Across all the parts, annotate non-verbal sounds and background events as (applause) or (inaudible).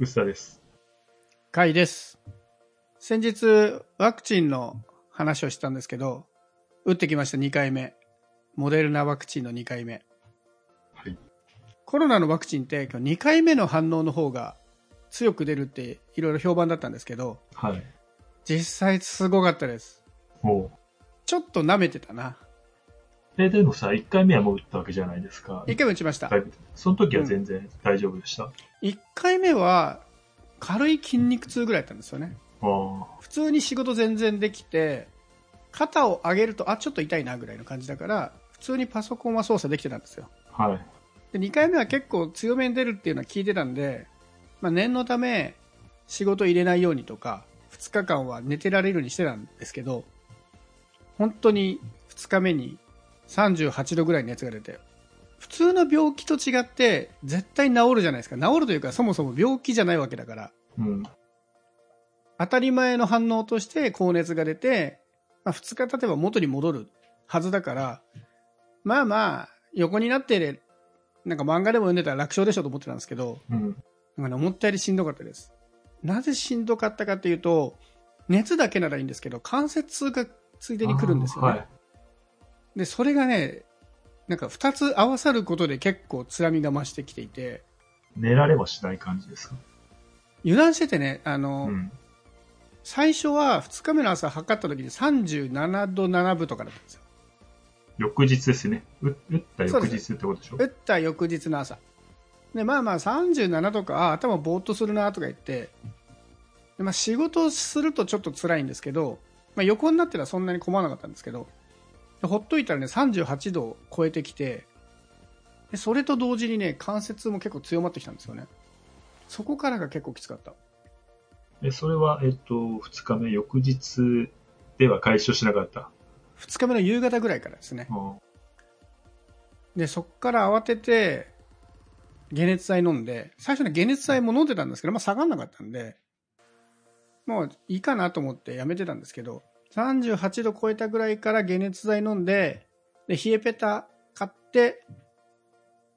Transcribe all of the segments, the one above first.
薄田です。甲斐です。先日、ワクチンの話をしたんですけど、打ってきました、2回目。モデルナワクチンの2回目。はい。コロナのワクチンって、2回目の反応の方が強く出るっていろいろ評判だったんですけど、はい。実際すごかったです。ちょっと舐めてたな。え、でもさ、1回目はもう打ったわけじゃないですか。1回目打ちました。はいその時は全然大丈夫でした？1回目は軽い筋肉痛ぐらいだったんですよね。普通に仕事全然できて肩を上げるとあちょっと痛いなぐらいの感じだから普通にパソコンは操作できてたんですよはい。で2回目は結構強めに出るっていうのは聞いてたんで、まあ、念のため仕事入れないようにとか2日間は寝てられるようにしてたんですけど本当に2日目に38度ぐらい熱が出て普通の病気と違って絶対治るじゃないですか治るというかそもそも病気じゃないわけだからうん。当たり前の反応として高熱が出て、まあ、2日経てば元に戻るはずだからまあまあ横になってなんか漫画でも読んでたら楽勝でしょと思ってたんですけどうん。なんかね思ったよりしんどかったですなぜしんどかったかっていうと熱だけならいいんですけど関節痛がついでに来るんですよね、はい。でそれがねなんか2つ合わさることで結構つらみが増してきていて。寝られはしない感じですか？油断しててねあの、うん。最初は2日目の朝測った時に37度7分とかだったんですよ。翌日ですね。う打った翌日ってことでしょ？打った翌日の朝。でまあまあ37とかあ頭ぼーっとするなとか言ってで、まあ、仕事をするとちょっと辛いんですけど、まあ、横になってたらそんなに困らなかったんですけどでほっといたらね38度を超えてきてでそれと同時にね関節も結構強まってきたんですよね。そこからが結構きつかった。え、それは、えっと、2日目、翌日では解消しなかった？2日目の夕方ぐらいからですね。あでそこから慌てて解熱剤飲んで最初ね解熱剤も飲んでたんですけど、まあ、下がんなかったんでもういいかなと思ってやめてたんですけど38度超えたぐらいから解熱剤飲んでで冷えペタ買って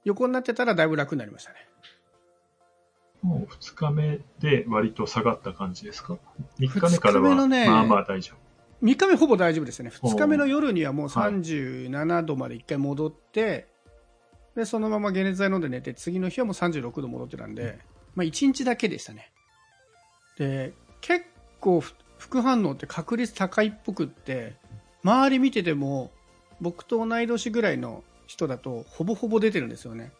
横になってたらだいぶ楽になりましたね。もう2日目で割と下がった感じですか ?3 日目からは、まあまあ大丈3日目ほぼ大丈夫ですね。おう2日目の夜にはもうはい。37度まで1回戻って、でそのまま解熱剤飲んで寝て次の日はもう36度戻ってたんで、まあ、1日だけでしたね。で結構ふ副反応って確率高いっぽくって周り見てても僕と同い年ぐらいの人だとほぼほぼ出てるんですよね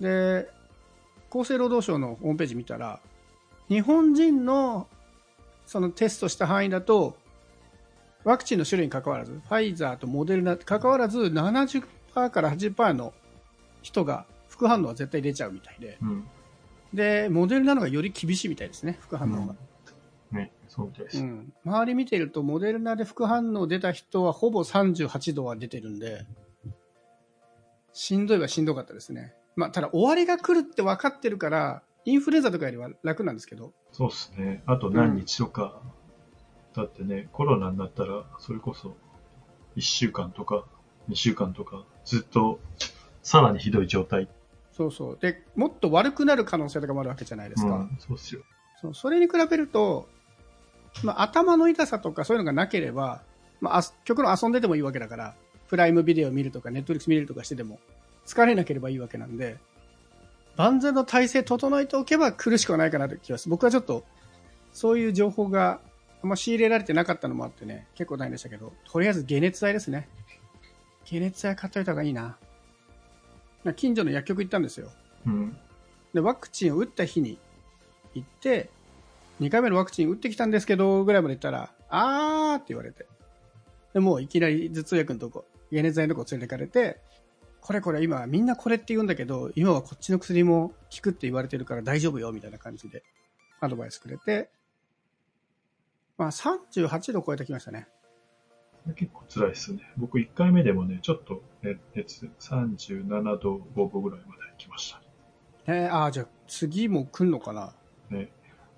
で厚生労働省のホームページ見たら日本人のそのテストした範囲だとワクチンの種類に関わらず、ファイザーとモデルナ関わらず70%から80%の人が副反応は絶対出ちゃうみたいで、夫。うん。で、モデルナのがより厳しいみたいですね、副反応が。ね、そうみたいです。うん周り見てると、モデルナで副反応出た人はほぼ38度は出てるんで、しんどいはしんどかったですね。まあ、ただ終わりが来るって分かってるから、インフルエンザとかよりは楽なんですけど、そうですね。あと何日とか、だってね、コロナになったら、それこそ、1週間とか、2週間とか、ずっと、さらにひどい状態。そうそう。で、もっと悪くなる可能性とかもあるわけじゃないですか。うん、そうっすよ。そうそれに比べると、まあ、頭の痛さとかそういうのがなければ、まあ極論遊んでてもいいわけだから、プライムビデオ見るとか、ネットフリックス見るとかしてても、疲れなければいいわけなんで、万全の体制整えておけば苦しくはないかなという気がする。僕はちょっと、そういう情報があんま仕入れられてなかったのもあってね、結構大変でしたけど、とりあえず解熱剤ですね。解熱剤買っといた方がいいな。な近所の薬局行ったんですよ。うん。で、ワクチンを打った日に行って、2回目のワクチン打ってきたんですけど、ぐらいまで行ったら、あーって言われて。で、もういきなり頭痛薬のとこ、解熱剤のとこ連れてかれて、これこれ今みんなこれって言うんだけど、今はこっちの薬も効くって言われてるから大丈夫よ、みたいな感じでアドバイスくれて、まあ38度超えてきましたね。結構辛いですね。僕1回目でもね、ちょっと、ね、熱37度5分ぐらいまで来ました。えー、あーじゃあ次も来んのかな？ね、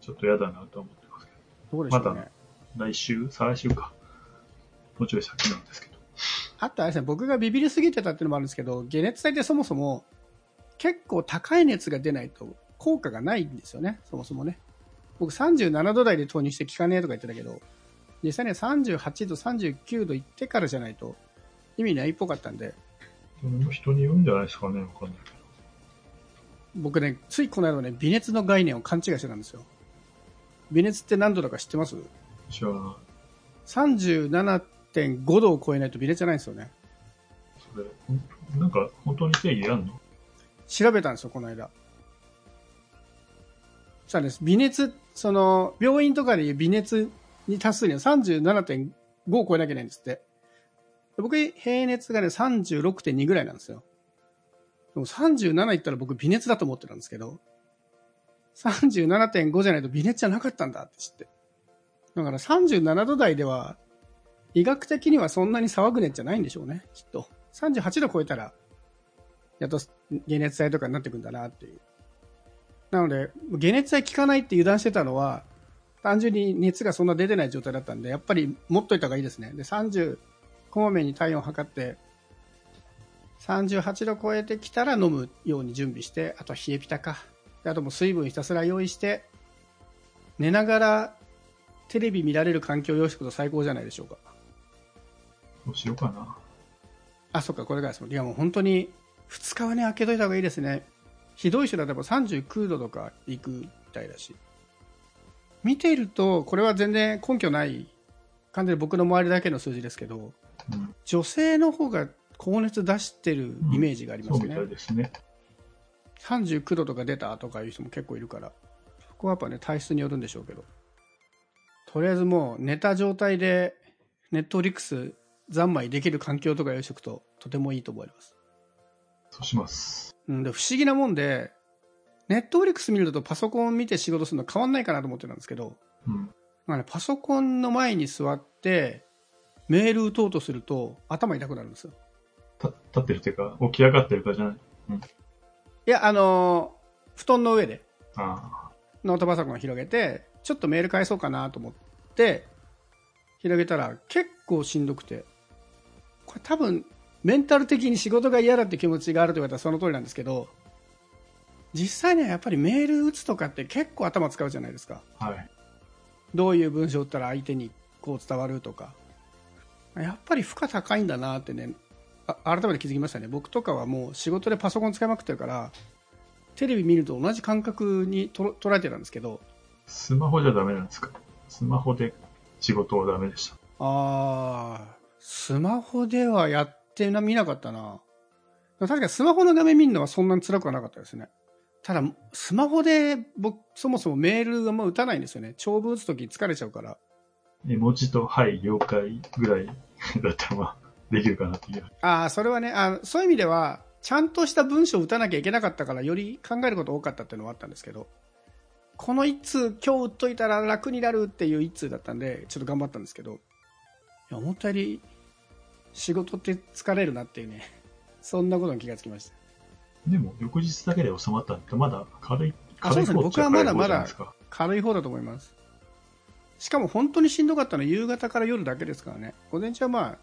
ちょっと嫌だなとは思ってますけどうでしょうね。ま来週、再来週か。もうちょい先なんですけど。あとあれですね、僕がビビりすぎてたっていうのもあるんですけど、解熱剤ってそもそも結構高い熱が出ないと効果がないんですよね、そもそもね。僕37度台で投入して効かねえとか言ってたけど、実際には38度、39度いってからじゃないと意味ないっぽかったんで、人に言うんじゃないですかね、わかんないけど。僕ね、ついこの間ね、微熱の概念を勘違いしてたんですよ。微熱って何度だか知ってます？じゃあ、?37.5 度を超えないと微熱じゃないんですよね。それ、なんか、本当に定義あんの？調べたんですよ、この間。そしたらです、微熱、その、病院とかでいう微熱に達するには37.5を超えなきゃいけないんですって。僕、平熱がね、36.2ぐらいなんですよ。でも37いったら僕微熱だと思ってたんですけど、37.5じゃないと微熱じゃなかったんだって知って。だから37度台では、医学的にはそんなに騒ぐ熱じゃないんでしょうね、きっと。38度超えたら、やっと解熱剤とかになってくんだなっていう。なので、解熱剤効かないって油断してたのは、単純に熱がそんな出てない状態だったんで、やっぱり持っといた方がいいですね。で、30、こまめに体温を測って、38度超えてきたら飲むように準備して、あとは冷えピタか。であともう水分ひたすら用意して、寝ながらテレビ見られる環境を用意しておくと最高じゃないでしょうか。どうしようかな。あ、そっか、これからですもん。いや、もう本当に、2日はね、開けといた方がいいですね。ひどい人だとやっぱ39度とか行くみたいだし。見ていると、これは全然根拠ない、完全に僕の周りだけの数字ですけど、うん、女性の方が高熱出してるイメージがありますね。そうみたいですね。39度とか出たとかいう人も結構いるから、そこはやっぱね、体質によるんでしょうけど。とりあえずもう寝た状態で、ネットフリックス三昧できる環境とか用意しておくと、とてもいいと思います。そうします。うん、で不思議なもんで、ネットフリックス見るとパソコン見て仕事するの変わんないかなと思ってたんですけど、うん。まあね、パソコンの前に座って、メール打とうとすると頭痛くなるんですよ。た立ってるっていうか、起き上がってるからじゃない。いや、あのー布団の上であノートパソコンを広げて、ちょっとメール返そうかなと思って、広げたら結構しんどくて、これ多分、メンタル的に仕事が嫌だって気持ちがあると言われたらその通りなんですけど、実際にはやっぱりメール打つとかって結構頭使うじゃないですか。あ、はい。どういう文章を打ったら相手にこう伝わるとか。やっぱり負荷高いんだなってね、あ改めて気づきましたね。僕とかはもう仕事でパソコン使いまくってるから、テレビ見ると同じ感覚にと捉えてたんですけど、スマホじゃダメなんですか？スマホで仕事はダメでした。あー、スマホではやってな、見なかったな。確かにスマホの画面見るのはそんなに辛くはなかったですね。ただ、スマホで僕、そもそもメールあんま打たないんですよね。長文打つとき疲れちゃうから。絵文字と、はい、了解ぐらいだったら、まあ、できるかなっていう。ああ、それはねあ、そういう意味では、ちゃんとした文章を打たなきゃいけなかったから、より考えること多かったっていうのはあったんですけど、この一通、今日打っといたら楽になるっていう一通だったんで、ちょっと頑張ったんですけど、いや思ったより仕事って疲れるなっていうね、(laughs) そんなことに気がつきました。でも、翌日だけで収まったんって、まだ軽い、あそうですね僕はまだ軽い方じゃないですか。軽い方だと思います。しかも本当にしんどかったのは夕方から夜だけですからね。午前中はまあ、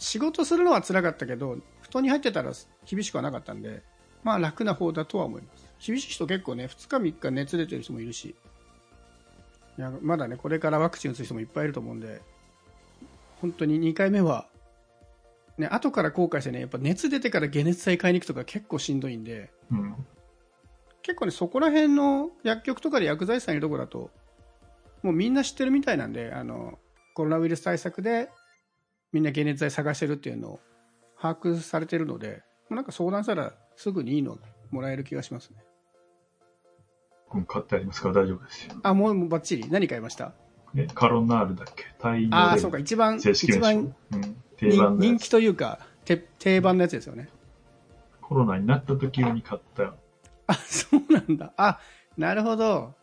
仕事するのは辛かったけど、布団に入ってたら厳しくはなかったんで、まあ楽な方だとは思います。厳しい人結構ね、2日3日熱出てる人もいるし、いやまだね、これからワクチン打つ人もいっぱいいると思うんで、本当に2回目は、ね、後から後悔してね、やっぱ熱出てから解熱剤買いに行くとか結構しんどいんで、うん。結構ね、そこら辺の薬局とかで薬剤師さんいるとこだと、もうみんな知ってるみたいなんで、あの、コロナウイルス対策でみんな解熱剤探してるっていうのを把握されてるので、なんか相談したらすぐにいいのもらえる気がしますね。買ってありますか？ら大丈夫ですよ。あ、もうもうバッチリ？何買いました？え、カロナールだっけ？タイああ、そうか、一番、一。番うん。人人気というか、て定番のやつですよね。コロナになった時に買った。あ、そうなんだ。あ、なるほど。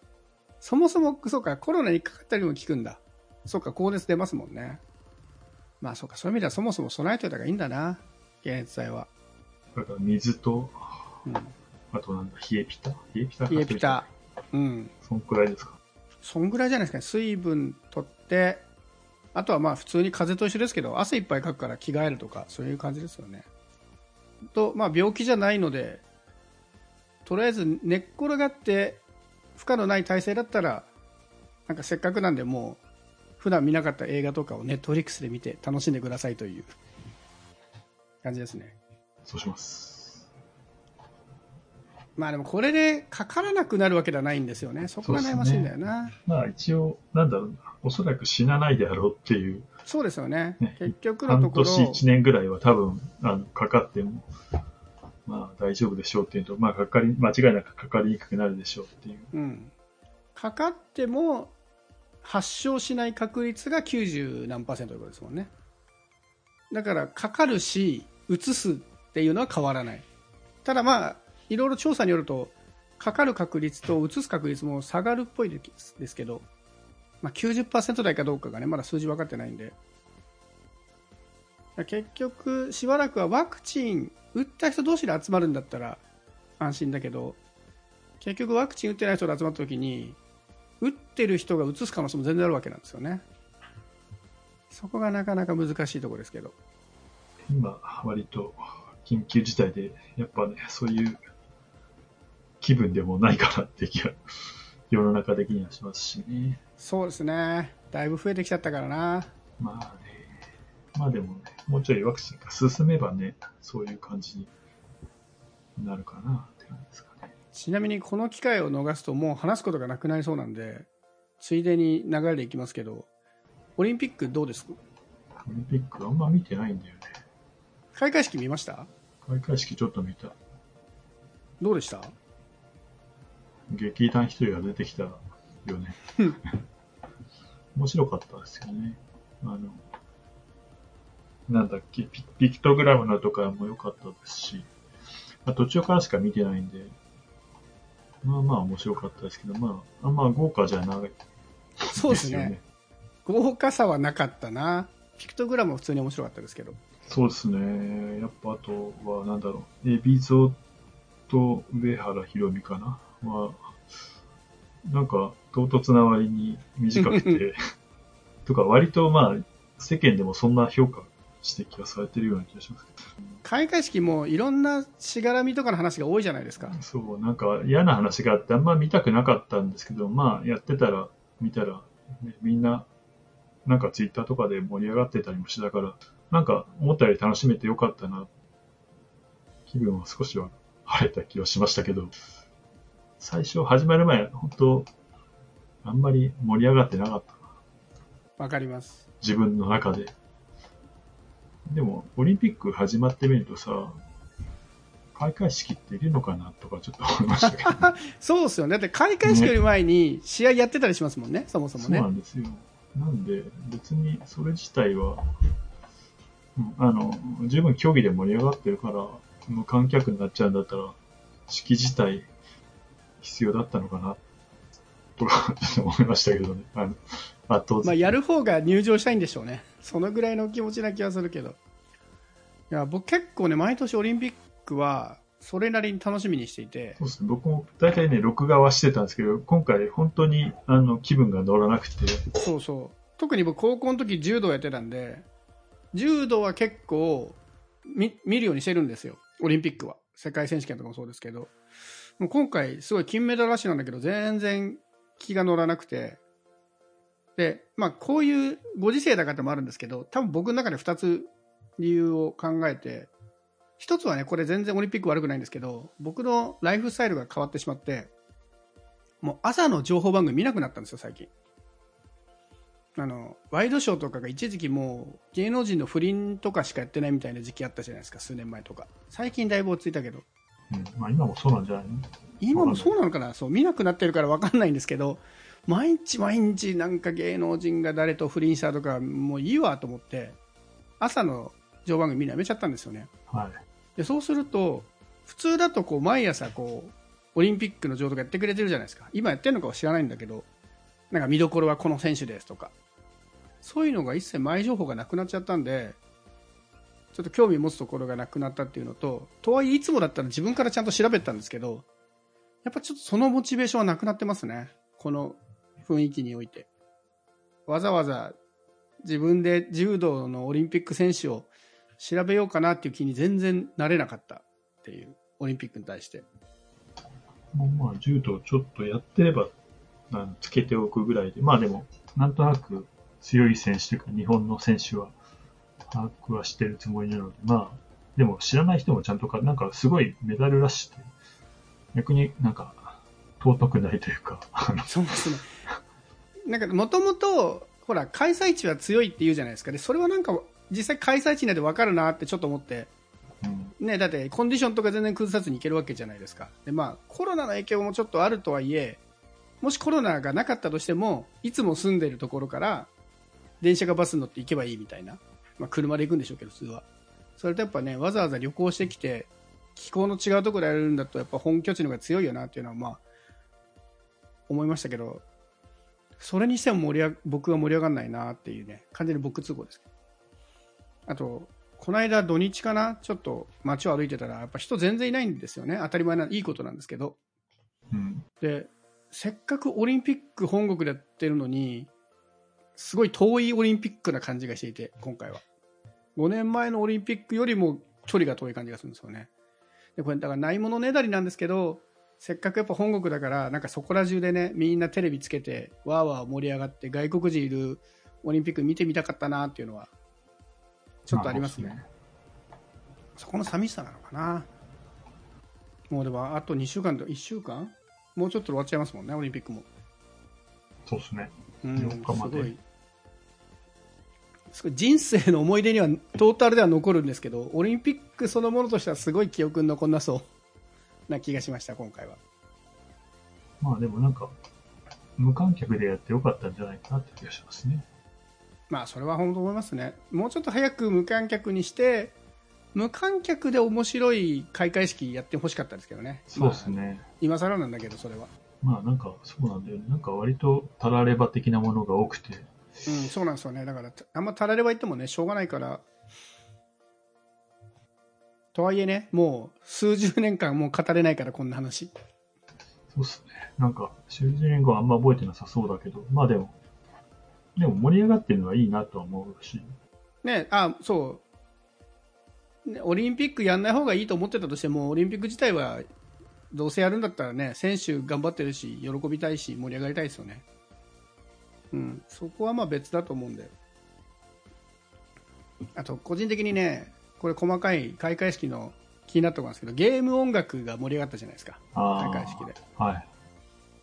そもそも、そうか、コロナにかかったりも効くんだ。そうか、高熱出ますもんね。まあそうか、そういう意味ではそもそも備えておいた方がいいんだな。解熱剤は。だから水と、うん。あとなんだ、冷えピタ？冷えピタ？冷えピタ。うん。そんくらいですか？そんぐらいじゃないですかね。水分取って、あとはまあ普通に風邪と一緒ですけど、汗いっぱいかくから着替えるとか、そういう感じですよね。と、まあ病気じゃないので、とりあえず寝っ転がって負荷のない体勢だったらなんかせっかくなんでもう普段見なかった映画とかをネットフリックスで見て楽しんでくださいという感じですね。そうします。まあでもこれでかからなくなるわけではないんですよね。そこが悩ましいんだよな。まあ一応、なんだろうな、おそらく死なないであろうっていう、そうですよね。ね。結局のと半ころ。年一年ぐらいは多分、あの、かかっても、まあ大丈夫でしょうっていうと、まあかかり、間違いなくかかりにくくなるでしょうっていう。うん、かかっても発症しない確率が90何パーセントということですもんね。だからかかるしうつすっていうのは変わらない。ただまあいろいろ調査によるとかかる確率とうつす確率も下がるっぽいですけど、まあ、90%台かどうかがねまだ数字分かってないんで。結局しばらくはワクチン打った人同士で集まるんだったら安心だけど結局ワクチン打ってない人が集まった時に打ってる人が移す可能性も全然あるわけなんですよね。そこがなかなか難しいところですけど。今、割と緊急事態で、やっぱね、そういう気分でもないかなって気が、(laughs) 世の中的にはしますしね。そうですね。だいぶ増えてきちゃったからな。まあね、まあでもね、もうちょいワクチンが進めばね、そういう感じになるかなって感じですかね。ちなみにこの機会を逃すともう話すことがなくなりそうなんでついでに流れでいきますけどオリンピックどうですか？オリンピックあんま見てないんだよね。開会式見ました？開会式ちょっと見た。どうでした？劇団一人が出てきたよね。(laughs) 面白かったですよね。あの、なんだっけ、ピピクトグラムのとかも良かったですし、まあ、途中からしか見てないんで、まあまあ面白かったですけど、まあ、あんま豪華じゃない。そうですね。豪華さはなかったな。ピクトグラムは普通に面白かったですけど。そうですね。やっぱあとは、なんだろう、エビゾと上原ひろみかな？は、なんか唐突な割に短くて、(laughs) とか割とまあ世間でもそんな評価指摘がされてるような気がします。開会式もいろんなしがらみとかの話が多いじゃないですかそう、なんか嫌な話があってあんま見たくなかったんですけど、まあやってたら、見たら、ねみんな、なんかツイッターとかで盛り上がってたりもしてたから、なんか思ったより楽しめてよかったな。気分は少しは晴れた気はしましたけど、最初始まる前、本当あんまり盛り上がってなかったな。わかります自分の中で。でも、オリンピック始まってみるとさ、開会式っているのかなとかちょっと思いましたけど、(laughs) そうですよね。だって開会式より前に試合やってたりしますもんね。そもそもそうねなんですよ。なんで、別にそれ自体は、うんあの、十分競技で盛り上がってるから、無観客になっちゃうんだったら、式自体必要だったのかな、とか、思いましたけどね。あの、まあ、やる方が入場したいんでしょうね。そのぐらいの気持ちな気がするけど。いや僕結構ね毎年オリンピックはそれなりに楽しみにしていて。そうですね。僕も大体ね、録画はしてたんですけど、今回本当に、あの、気分が乗らなくて、そうそう。特に僕高校の時柔道やってたんで柔道は結構見見るようにしてるんですよ。オリンピックは。世界選手権とかもそうですけど。もう今回すごい金メダルラッシュなんだけど全然気が乗らなくてでまあこういうご時世だからってもあるんですけど多分僕の中で2つ理由を考えて一つはねこれ全然オリンピック悪くないんですけど僕のライフスタイルが変わってしまってもう朝の情報番組見なくなったんですよ最近。あのワイドショーとかが一時期もう芸能人の不倫とかしかやってないみたいな時期あったじゃないですか数年前とか。最近だいぶ落ち着いたけど。うん、まあ今もそうなんじゃないの？今もそうなのかな？そう見なくなってるから分かんないんですけど毎日毎日なんか芸能人が誰と不倫したとかもういいわと思って朝の情報番組みんなやめちゃったんですよね。はい。でそうすると普通だとこう毎朝こうオリンピックの情報とかやってくれてるじゃないですか。今やってるのかは知らないんだけどなんか見どころはこの選手ですとか。そういうのが一切前情報がなくなっちゃったんでちょっと興味持つところがなくなったっていうのととはいえいつもだったら自分からちゃんと調べたんですけどやっぱちょっとそのモチベーションはなくなってますね。この雰囲気において。わざわざ自分で柔道のオリンピック選手を調べようかなっていう気に全然なれなかったっていうオリンピックに対して。まあ、柔道ちょっとやってれば、つけておくぐらいで、まあでも、なんとなく強い選手というか、日本の選手は把握はしてるつもりなので、まあ、でも知らない人もちゃんとか、なんかすごいメダルラッシュって、逆になんか尊くないというか、そうですね。なんか、もともと、ほら、開催地は強いって言うじゃないですか。で、それはなんか、実際開催地なんで分かるなってちょっと思って、うんね、だってコンディションとか全然崩さずに行けるわけじゃないですか。で、まあ、コロナの影響もちょっとあるとはいえ、もしコロナがなかったとしても、いつも住んでるところから、電車かバスに乗って行けばいいみたいな。まあ、車で行くんでしょうけど、普通は。それとやっぱね、わざわざ旅行してきて、気候の違うところでやるんだと、やっぱ本拠地の方が強いよなっていうのは、まあ、思いましたけど、それにしても盛り上が僕は盛り上がらないなっていうね、完全に僕都合です。あと、この間土日かなちょっと街を歩いてたら、やっぱ人全然いないんですよね。当たり前な、いいことなんですけど。うん。で、せっかくオリンピック本国でやってるのに、すごい遠いオリンピックな感じがしていて、今回は。5年前のオリンピックよりも距離が遠い感じがするんですよね。で、これ、だからないものねだりなんですけど、せっかくやっぱ本国だから、なんかそこら中でね、みんなテレビつけて、わーわー盛り上がって、外国人いるオリンピック見てみたかったなっていうのは、ちょっとありますね。まそこの寂しさなのかな。もうでも、あと2週間と、1週間？もうちょっとで終わっちゃいますもんね、オリンピックも。そうですね。うん、4日まですごい。すごい人生の思い出にはトータルでは残るんですけど、オリンピックそのものとしてはすごい記憶に残んなそうな気がしました、今回は。まあでもなんか、無観客でやってよかったんじゃないかなって気がしますね。まあ、それは本当思いますね。もうちょっと早く無観客にして、無観客で面白い開会式やってほしかったですけどね。そうですまあね。今更なんだけど、それは。まあなんか、そうなんだよね。なんか割とたられば的なものが多くて、うん、そうなんですよね。だから、あんまたられば言ってもね、しょうがないから。とはいえね、もう数十年間もう語れないから、こんな話。そうっすね。なんか、習字年後はあんま覚えてなさそうだけど、まあでも、でも盛り上がってるのはいいなとは思うし、ね、あ、そう。ね、オリンピックやんない方がいいと思ってたとしても、オリンピック自体は、どうせやるんだったらね、選手頑張ってるし、喜びたいし、盛り上がりたいですよね。うん、そこはまあ別だと思うんで。あと、個人的にね、これ細かい開会式の気になったところなんですけど、ゲーム音楽が盛り上がったじゃないですか。開会式で。はい。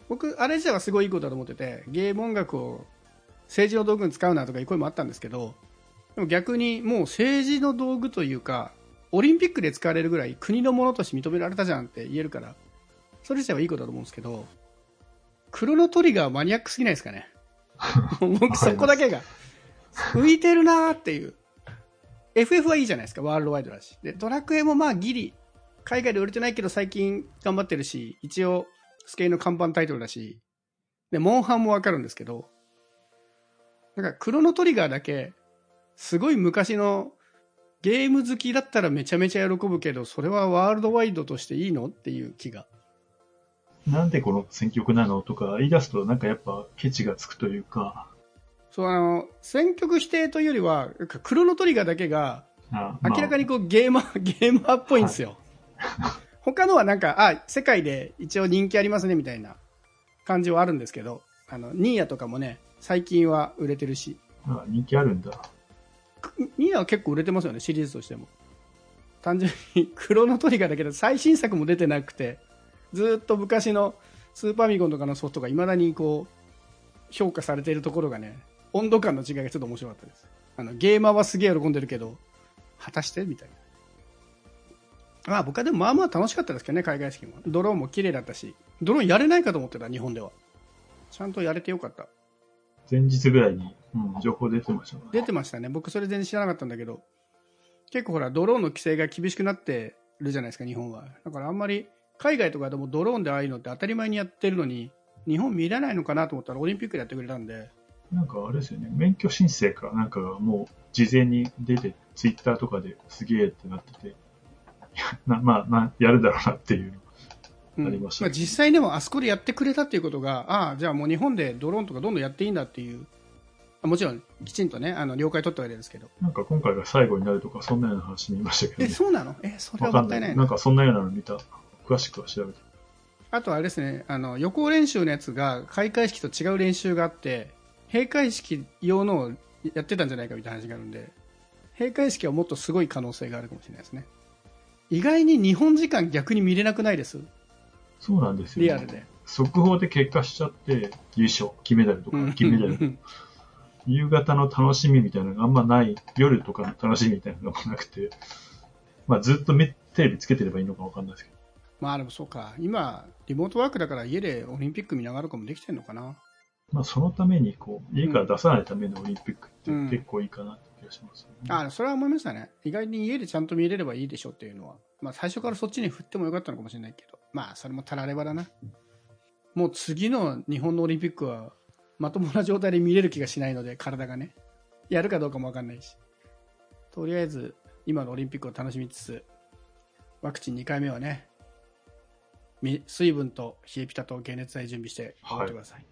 僕、あれ自体はすごいいいことだと思ってて、ゲーム音楽を政治の道具に使うなとかいう声もあったんですけど、でも逆にもう政治の道具というか、オリンピックで使われるぐらい国のものとして認められたじゃんって言えるから、それ自体はいいことだと思うんですけど、クロノトリガーマニアックすぎないですかね？(laughs) 僕そこだけが (laughs) 浮いてるなーっていう。FF はいいじゃないですか、ワールドワイドだし。で、ドラクエもまあギリ、海外で売れてないけど最近頑張ってるし、一応スケールの看板タイトルだし、で、モンハンもわかるんですけど、なんかクロノトリガーだけ、すごい昔のゲーム好きだったらめちゃめちゃ喜ぶけど、それはワールドワイドとしていいのっていう気が。なんでこの選曲なのとか言い出すとなんかやっぱケチがつくというか、そう、あの、選曲否定というよりは、クロノトリガーだけが、あ明らかにこうゲーマー、(laughs) ゲーマーっぽいんですよ。(laughs) 他のはなんか、あ、世界で一応人気ありますねみたいな感じはあるんですけど、あの、ニーヤとかもね、最近は売れてるし、まあ、あ人気あるんだ。くニーヤは結構売れてますよね、シリーズとしても。単純に、(laughs) クロノトリガーだけど最新作も出てなくて、ずーっと昔のスーパーミゴンとかのソフトが未だにこう、評価されているところがね、温度感の違いがちょっと面白かったです。あの、ゲーマーはすげえ喜んでるけど、果たして？みたいな。まあ僕はでもまあまあ楽しかったですけどね、海外式も。ドローンも綺麗だったし、ドローンやれないかと思ってた、日本では。ちゃんとやれてよかった。前日ぐらいに、うん、情報出てましたね。出てましたね。僕それ全然知らなかったんだけど、結構ほら、ドローンの規制が厳しくなってるじゃないですか、日本は。だからあんまり、海外とかでもドローンでああいうのって当たり前にやってるのに、日本見れないのかなと思ったらオリンピックでやってくれたんで、なんかあれですよね、免許申請かなんかがもう事前に出て、ツイッターとかですげえってなってて、い (laughs) やなまあ、まあ、やるだろうなっていう。うんありましたあ、実際でもあそこでやってくれたっていうことが、ああ、じゃあもう日本でドローンとかどんどんやっていいんだっていう、あもちろんきちんとね、あの了解取った上でですけど。なんか今回が最後になるとか、そんなような話見ましたけど、え、ね、そうなの？え、それは。もったないな。なんかそんなようなの見た。詳しくは調べて。あとあれですね、あの予行練習のやつが開会式と違う練習があって、閉会式用のをやってたんじゃないかみたいな話があるんで、閉会式はもっとすごい可能性があるかもしれないですね。意外に日本時間逆に見れなくないです？そうなんですよ、ね。リアルで。速報で結果しちゃって、優勝、金メダルとか、金メダル。夕方の楽しみみたいなのがあんまない、夜とかの楽しみみたいなのがなくて、まあずっとめテレビつけてればいいのかわかんないですけど。まあでもそうか、今、リモートワークだから家でオリンピック見ながらとかもできてるのかな。まあそのために、こう、家から出さないためのオリンピックって結構いいかなって気がします、ねあそれは思いましたね。意外に家でちゃんと見れればいいでしょっていうのは。まあ最初からそっちに振ってもよかったのかもしれないけど。まあそれもたらればだな。もう次の日本のオリンピックはまともな状態で見れる気がしないので、体がね。やるかどうかもわかんないし。とりあえず今のオリンピックを楽しみつつ、ワクチン2回目はね、み水分と冷えピタと解熱剤準備して頑張ってください